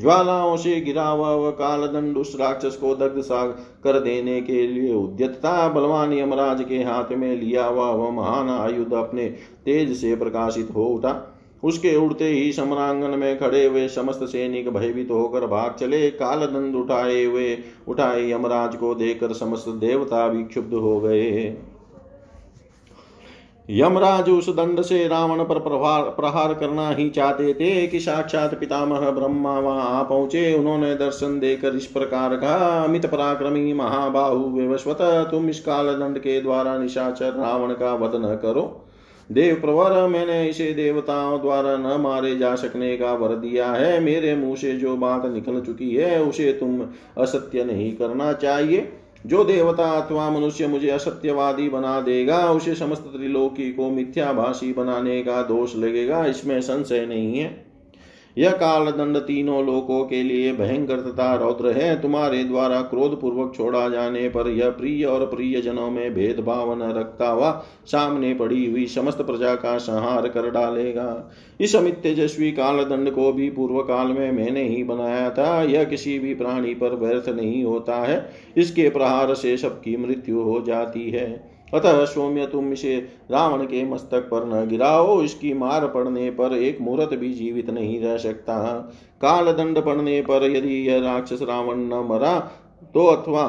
ज्वालाओं से गिरा हुआ काल दंड उस राक्षस को दग्ध सा कर देने के लिए उद्यत था बलवान यमराज के हाथ में लिया हुआ वह महान आयुध अपने तेज से प्रकाशित हो उठा। उसके उड़ते ही सम्रांगन में खड़े हुए समस्त सैनिक भयभीत होकर भाग चले। काल दंड उठाए हुए, उठाए यमराज को देखकर समस्त देवता भी क्षुब्ध हो गए। यमराज उस दंड से रावण पर प्रहार करना ही चाहते थे कि साक्षात पितामह ब्रह्मा वहाँ आ पहुँचे। उन्होंने दर्शन देकर इस प्रकार का अमित पराक्रमी महाबाहु व्यवस्वत तुम इस काल दंड के द्वारा निशाचर रावण का वध न करो। देव प्रवर, मैंने इसे देवताओं द्वारा न मारे जा सकने का वर दिया है। मेरे मुँह से जो बात निकल चुकी है, उसे तुम असत्य नहीं करना चाहिए। जो देवता अथवा मनुष्य मुझे असत्यवादी बना देगा, उसे समस्त त्रिलोकी को मिथ्याभाषी बनाने का दोष लगेगा, इसमें संशय नहीं है। यह काल दंड तीनों लोकों के लिए भयंकर तथा रौद्र है। तुम्हारे द्वारा क्रोध पूर्वक छोड़ा जाने पर यह प्रिय और प्रिय जनों में भेदभाव न रखता हुआ सामने पड़ी हुई समस्त प्रजा का संहार कर डालेगा। इस अमित तेजस्वी काल दंड को भी पूर्व काल में मैंने ही बनाया था। यह किसी भी प्राणी पर व्यर्थ नहीं होता है। इसके प्रहार से सबकी मृत्यु हो जाती है। अतः सौम्य तुम इसे रावण के मस्तक पर न गिराओ, इसकी मार पड़ने पर एक मुहूर्त भी जीवित नहीं रह सकता। काल दंड पड़ने पर यदि यह राक्षस रावण न मरा तो अथवा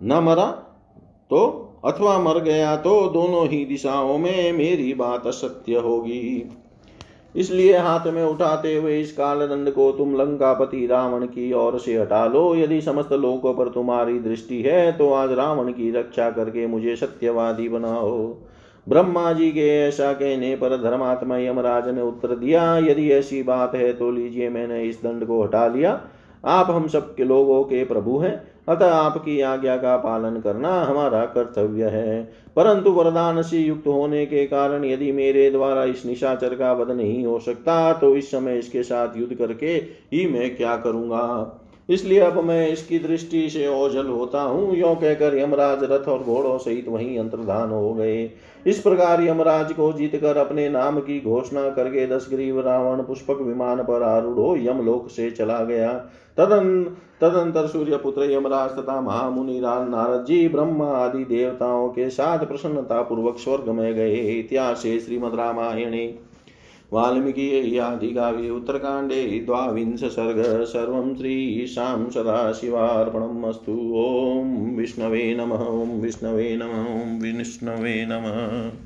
न मरा तो अथवा मर गया तो दोनों ही दिशाओं में मेरी बात असत्य होगी। इसलिए हाथ में उठाते हुए इस काल दंड को तुम लंकापति रावण की ओर से हटा लो। यदि समस्त लोगों पर तुम्हारी दृष्टि है तो आज रावण की रक्षा करके मुझे सत्यवादी बनाओ। ब्रह्मा जी के ऐसा कहने पर धर्मात्मा यमराज ने उत्तर दिया, यदि ऐसी बात है तो लीजिए मैंने इस दंड को हटा लिया। आप हम सब के लोगों के प्रभु हैं। अतः आपकी आज्ञा का पालन करना हमारा कर्तव्य है। परंतु वरदान से युक्त होने के कारण यदि मेरे द्वारा इस निशाचर का वध नहीं हो सकता तो इस समय इसके साथ युद्ध करके ही मैं क्या करूँगा? इसलिए अब मैं इसकी दृष्टि से ओझल होता हूँ। यो कहकर यमराज रथ और घोड़ों सहित वहीं अंतर्धान हो गए। इस प्रकार यमराज को जीत कर अपने नाम की घोषणा करके दस ग्रीव रावण पुष्पक विमान पर आरूढ़ो यमलोक से चला गया। तदन, तदंतर सूर्य पुत्र यमराज तथा महामुनि नारद जी ब्रह्मा आदि देवताओं के साथ प्रसन्नता पूर्वक स्वर्ग में गए। इतिहास श्रीमद रामायणे। वाल्मीकि आदिकाव्ये उत्तरकाण्डे द्वाविंश सर्ग सर्वं श्रीशां सदाशिवार्पणम् अस्तु। ॐ विष्णवे नमः, ॐ विष्णवे नमः, ॐ विष्णवे नमः।